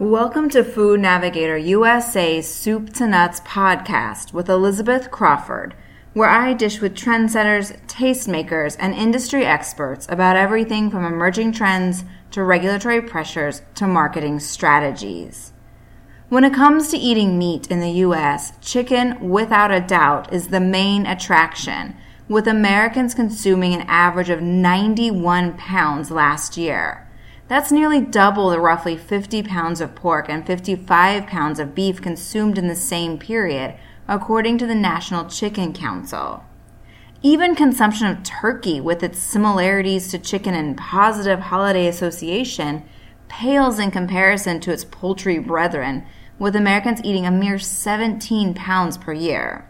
Welcome to Food Navigator USA's Soup to Nuts podcast with Elizabeth Crawford, where I dish with trendsetters, tastemakers, and industry experts about everything from emerging trends to regulatory pressures to marketing strategies. When it comes to eating meat in the US, chicken, without a doubt, is the main attraction, with Americans consuming an average of 91 pounds last year. That's nearly double the roughly 50 pounds of pork and 55 pounds of beef consumed in the same period, according to the National Chicken Council. Even consumption of turkey, with its similarities to chicken and positive holiday association, pales in comparison to its poultry brethren, with Americans eating a mere 17 pounds per year.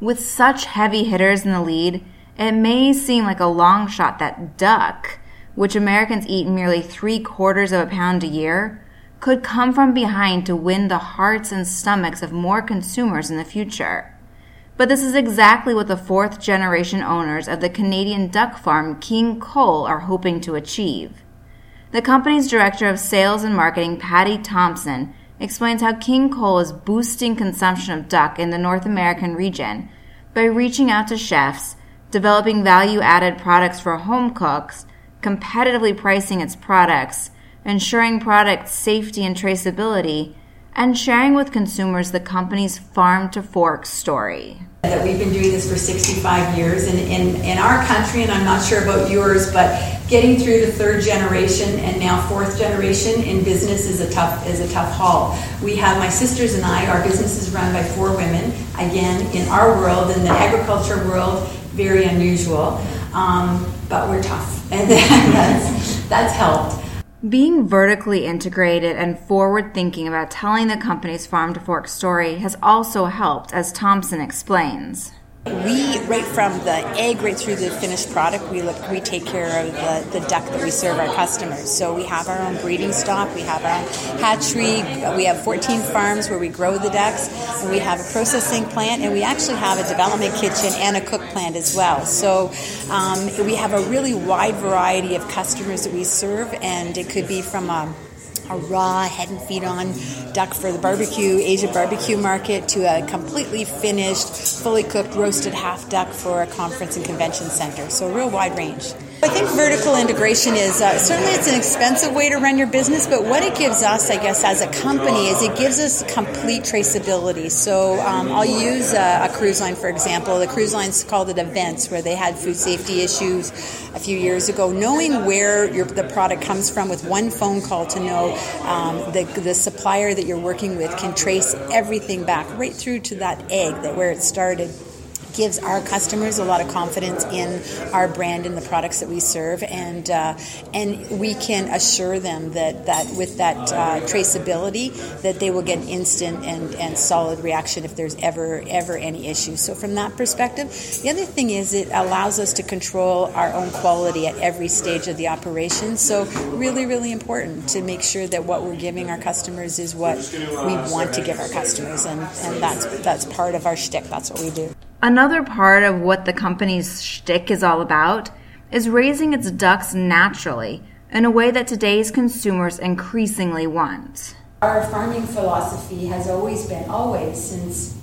With such heavy hitters in the lead, it may seem like a long shot that duck, which Americans eat merely three quarters of a pound a year, could come from behind to win the hearts and stomachs of more consumers in the future. But this is exactly what the fourth generation owners of the Canadian duck farm King Cole are hoping to achieve. The company's director of sales and marketing, Patty Thompson, explains how King Cole is boosting consumption of duck in the North American region by reaching out to chefs, developing value added products for home cooks, competitively pricing its products, ensuring product safety and traceability, and sharing with consumers the company's farm to fork story. That we've been doing this for 65 years in, in, in our country, and I'm not sure about yours, but getting through the third generation and now fourth generation in business is a tough is a tough haul. We have my sisters and I, our business is run by four women. Again, in our world, in the agriculture world, very unusual. Um, but we're tough, and that's, that's helped. Being vertically integrated and forward thinking about telling the company's farm to fork story has also helped, as Thompson explains. We, right from the egg right through the finished product, we look, we take care of the, the duck that we serve our customers. So we have our own breeding stock, we have our hatchery, we have 14 farms where we grow the ducks, and we have a processing plant, and we actually have a development kitchen and a cook plant as well. So um, we have a really wide variety of customers that we serve, and it could be from a a raw head and feet on duck for the barbecue, Asia barbecue market, to a completely finished, fully cooked, roasted half duck for a conference and convention center. So, a real wide range. I think vertical integration is uh, certainly it's an expensive way to run your business, but what it gives us, I guess, as a company is it gives us complete traceability. So um, I'll use a, a, cruise line for example. The cruise lines called it events where they had food safety issues a few years ago. Knowing where your, the product comes from with one phone call to know um, the, the supplier that you're working with can trace everything back right through to that egg that where it started gives our customers a lot of confidence in our brand and the products that we serve, and uh, and we can assure them that that with that uh, traceability, that they will get an instant and, and solid reaction if there's ever ever any issues. So from that perspective, the other thing is it allows us to control our own quality at every stage of the operation. So really, really important to make sure that what we're giving our customers is what we want to give our customers, and, and that's that's part of our shtick. That's what we do. Another part of what the company's shtick is all about is raising its ducks naturally in a way that today's consumers increasingly want. Our farming philosophy has always been, always since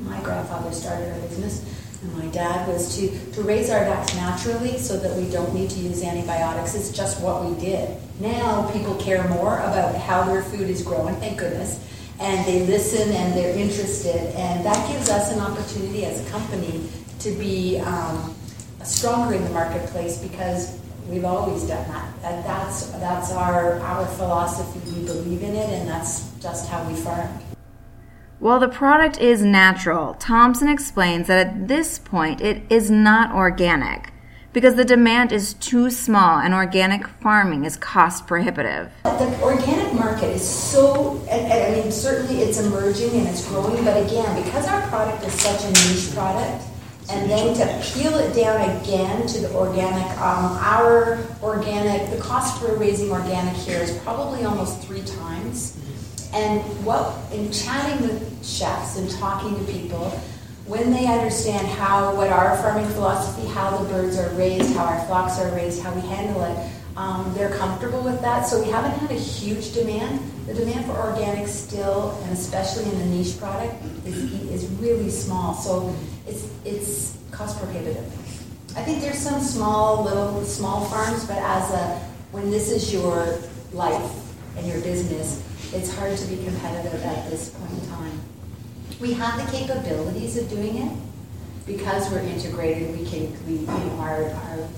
my grandfather started our business and my dad was to, to raise our ducks naturally so that we don't need to use antibiotics. It's just what we did. Now people care more about how their food is grown, thank goodness and they listen and they're interested. And that gives us an opportunity as a company to be um, stronger in the marketplace because we've always done that. And that's, that's our, our philosophy. We believe in it, and that's just how we farm. While the product is natural, Thompson explains that at this point it is not organic because the demand is too small and organic farming is cost prohibitive. The organic market is so, I mean, certainly it's emerging and it's growing, but again, because our product is such a niche product, and then to peel it down again to the organic, um, our organic, the cost for raising organic here is probably almost three times. And what, in chatting with chefs and talking to people, when they understand how what our farming philosophy, how the birds are raised, how our flocks are raised, how we handle it, um, they're comfortable with that. So we haven't had a huge demand. The demand for organic still, and especially in the niche product, is, is really small. So it's it's cost prohibitive. I think there's some small little small farms, but as a when this is your life and your business, it's hard to be competitive at this point in time. We have the capabilities of doing it because we're integrated. We can we you know our our uh,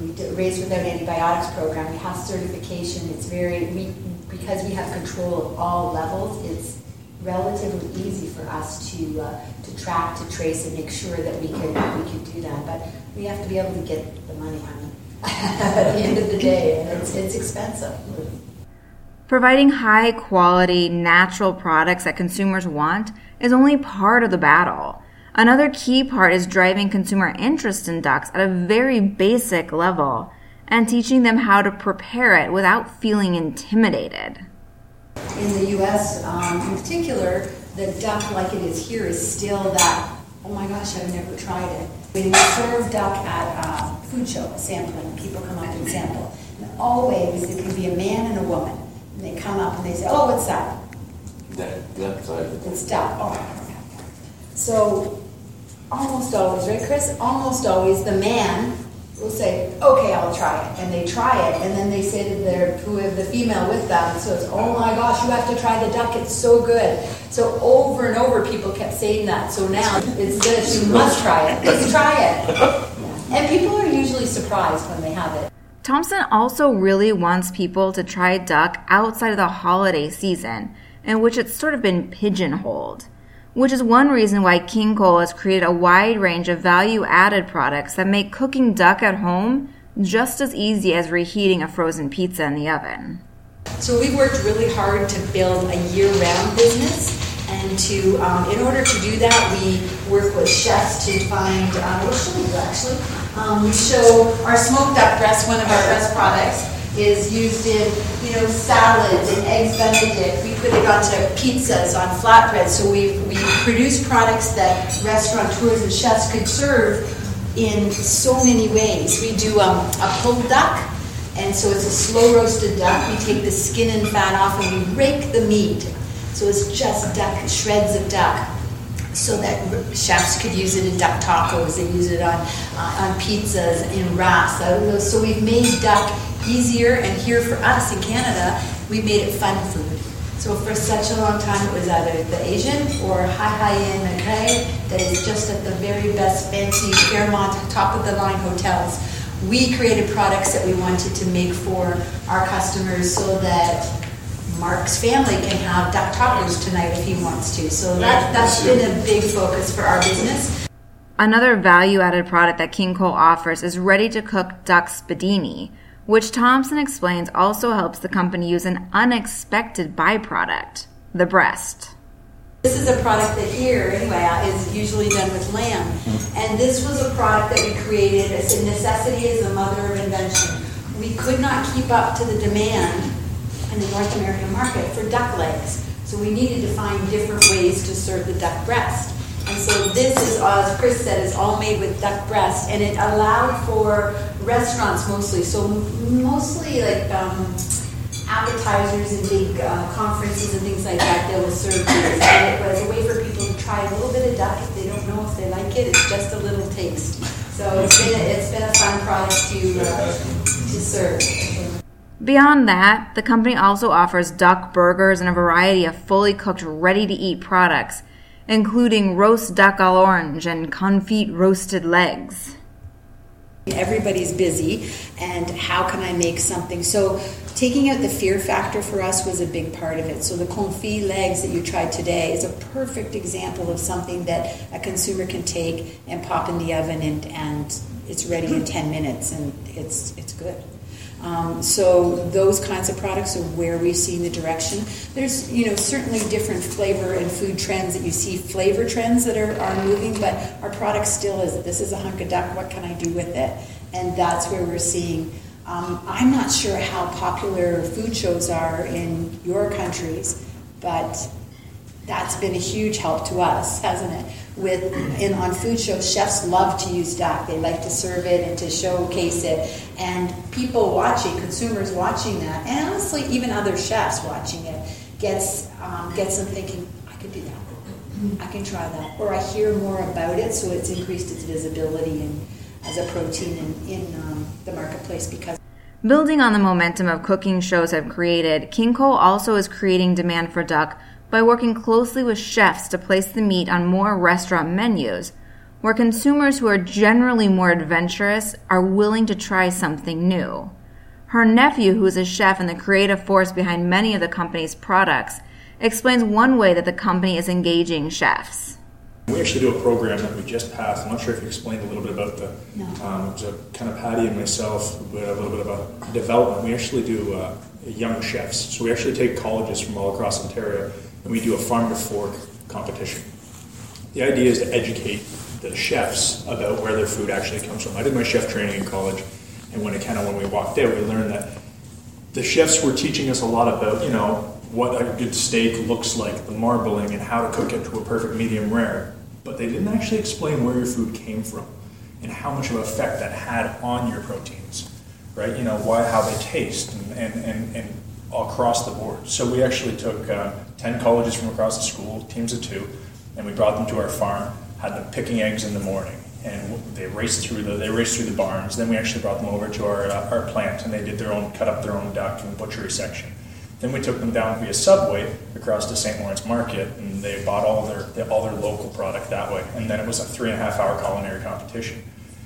we raised without antibiotics program. We have certification. It's very we because we have control of all levels. It's relatively easy for us to uh, to track, to trace, and make sure that we can we can do that. But we have to be able to get the money, honey, at the end of the day, and it's it's expensive. Providing high quality, natural products that consumers want is only part of the battle. Another key part is driving consumer interest in ducks at a very basic level and teaching them how to prepare it without feeling intimidated. In the US, um, in particular, the duck, like it is here, is still that, oh my gosh, I've never tried it. When we serve duck at a food show, sampling, people come up and sample. And always, it can be a man and a woman. And they come up and they say, oh, what's that? That, that side. It's duck. Oh, I don't have that. So, almost always, right, Chris? Almost always, the man will say, "Okay, I'll try it," and they try it, and then they say to their who have the female with them, says, "Oh my gosh, you have to try the duck; it's so good." So over and over, people kept saying that. So now it's this: you must try it. Let's try it. And people are usually surprised when they have it. Thompson also really wants people to try duck outside of the holiday season, in which it's sort of been pigeonholed which is one reason why King Cole has created a wide range of value added products that make cooking duck at home just as easy as reheating a frozen pizza in the oven. So we've worked really hard to build a year round business. And to, um, in order to do that, we work with chefs to find, uh, we'll show you actually. Um, we show our smoked duck breast, one of our best products is used in, you know, salads and eggs benedict. We put it onto pizzas, on flatbreads. So we, we produce products that restaurateurs and chefs could serve in so many ways. We do um, a pulled duck, and so it's a slow roasted duck. We take the skin and fat off and we rake the meat. So it's just duck, shreds of duck so that chefs could use it in duck tacos. They use it on uh, on pizzas, in wraps. So we've made duck easier, and here for us in Canada, we made it fun food. So for such a long time, it was either the Asian or high high end McRae that is just at the very best fancy Fairmont top of the line hotels. We created products that we wanted to make for our customers so that Mark's family can have duck tacos tonight if he wants to. So that, that's been a big focus for our business. Another value added product that King Cole offers is ready to cook duck spadini which Thompson explains also helps the company use an unexpected byproduct the breast. This is a product that here, anyway, is usually done with lamb. Mm-hmm. And this was a product that we created as a necessity as the mother of invention. We could not keep up to the demand in the North American market for duck legs. So we needed to find different ways to serve the duck breast. And so this is, as Chris said, is all made with duck breast, and it allowed for restaurants mostly. So mostly like um, appetizers and big uh, conferences and things like that. They will serve this, and it was a way for people to try a little bit of duck if they don't know if they like it. It's just a little taste. So it's been a, it's been a fun product to uh, to serve. Beyond that, the company also offers duck burgers and a variety of fully cooked, ready to eat products including roast duck à l'orange and confit roasted legs. Everybody's busy, and how can I make something? So, taking out the fear factor for us was a big part of it. So, the confit legs that you tried today is a perfect example of something that a consumer can take and pop in the oven, and, and it's ready in 10 minutes, and it's, it's good. Um, so those kinds of products are where we've seen the direction. There's, you know, certainly different flavor and food trends that you see flavor trends that are, are moving, but our product still is this is a hunk of duck. What can I do with it? And that's where we're seeing. Um, I'm not sure how popular food shows are in your countries, but that's been a huge help to us, hasn't it? With in on food shows, chefs love to use duck. They like to serve it and to showcase it, and people watching, consumers watching that, and honestly, even other chefs watching it, gets um, gets them thinking, I could do that. I can try that, or I hear more about it, so it's increased its visibility and as a protein in, in um, the marketplace because. Building on the momentum of cooking shows have created, King Cole also is creating demand for duck by working closely with chefs to place the meat on more restaurant menus, where consumers who are generally more adventurous are willing to try something new. Her nephew, who is a chef and the creative force behind many of the company's products, explains one way that the company is engaging chefs. We actually do a program that we just passed. I'm not sure if you explained a little bit about the. No. Um, it was a kind of Patty and myself, we a little bit about development. We actually do uh, young chefs. So we actually take colleges from all across Ontario and we do a farm to fork competition. The idea is to educate the chefs about where their food actually comes from. I did my chef training in college, and when it kind of when we walked out, we learned that the chefs were teaching us a lot about you know what a good steak looks like, the marbling, and how to cook it to a perfect medium rare. But they didn't actually explain where your food came from and how much of an effect that had on your proteins, right? You know why, how they taste, and and, and, and across the board. So we actually took uh, 10 colleges from across the school, teams of two, and we brought them to our farm, had them picking eggs in the morning. And they raced through the they raced through the barns. Then we actually brought them over to our, uh, our plant, and they did their own cut up their own duck in the butchery section. Then we took them down via subway across to St. Lawrence Market, and they bought all their all their local product that way. And then it was a three and a half hour culinary competition.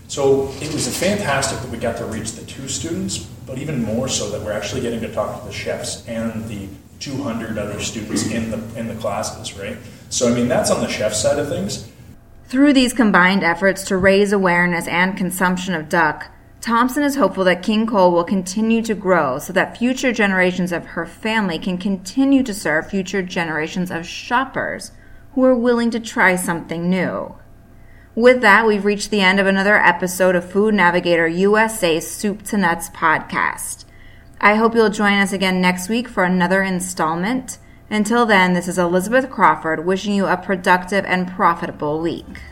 So it was fantastic that we got to reach the two students, but even more so that we're actually getting to talk to the chefs and the 200 other students in the in the classes, right? So I mean that's on the chef side of things. Through these combined efforts to raise awareness and consumption of duck, Thompson is hopeful that King Cole will continue to grow so that future generations of her family can continue to serve future generations of shoppers who are willing to try something new. With that, we've reached the end of another episode of Food Navigator USA's Soup to Nuts podcast. I hope you'll join us again next week for another installment. Until then, this is Elizabeth Crawford wishing you a productive and profitable week.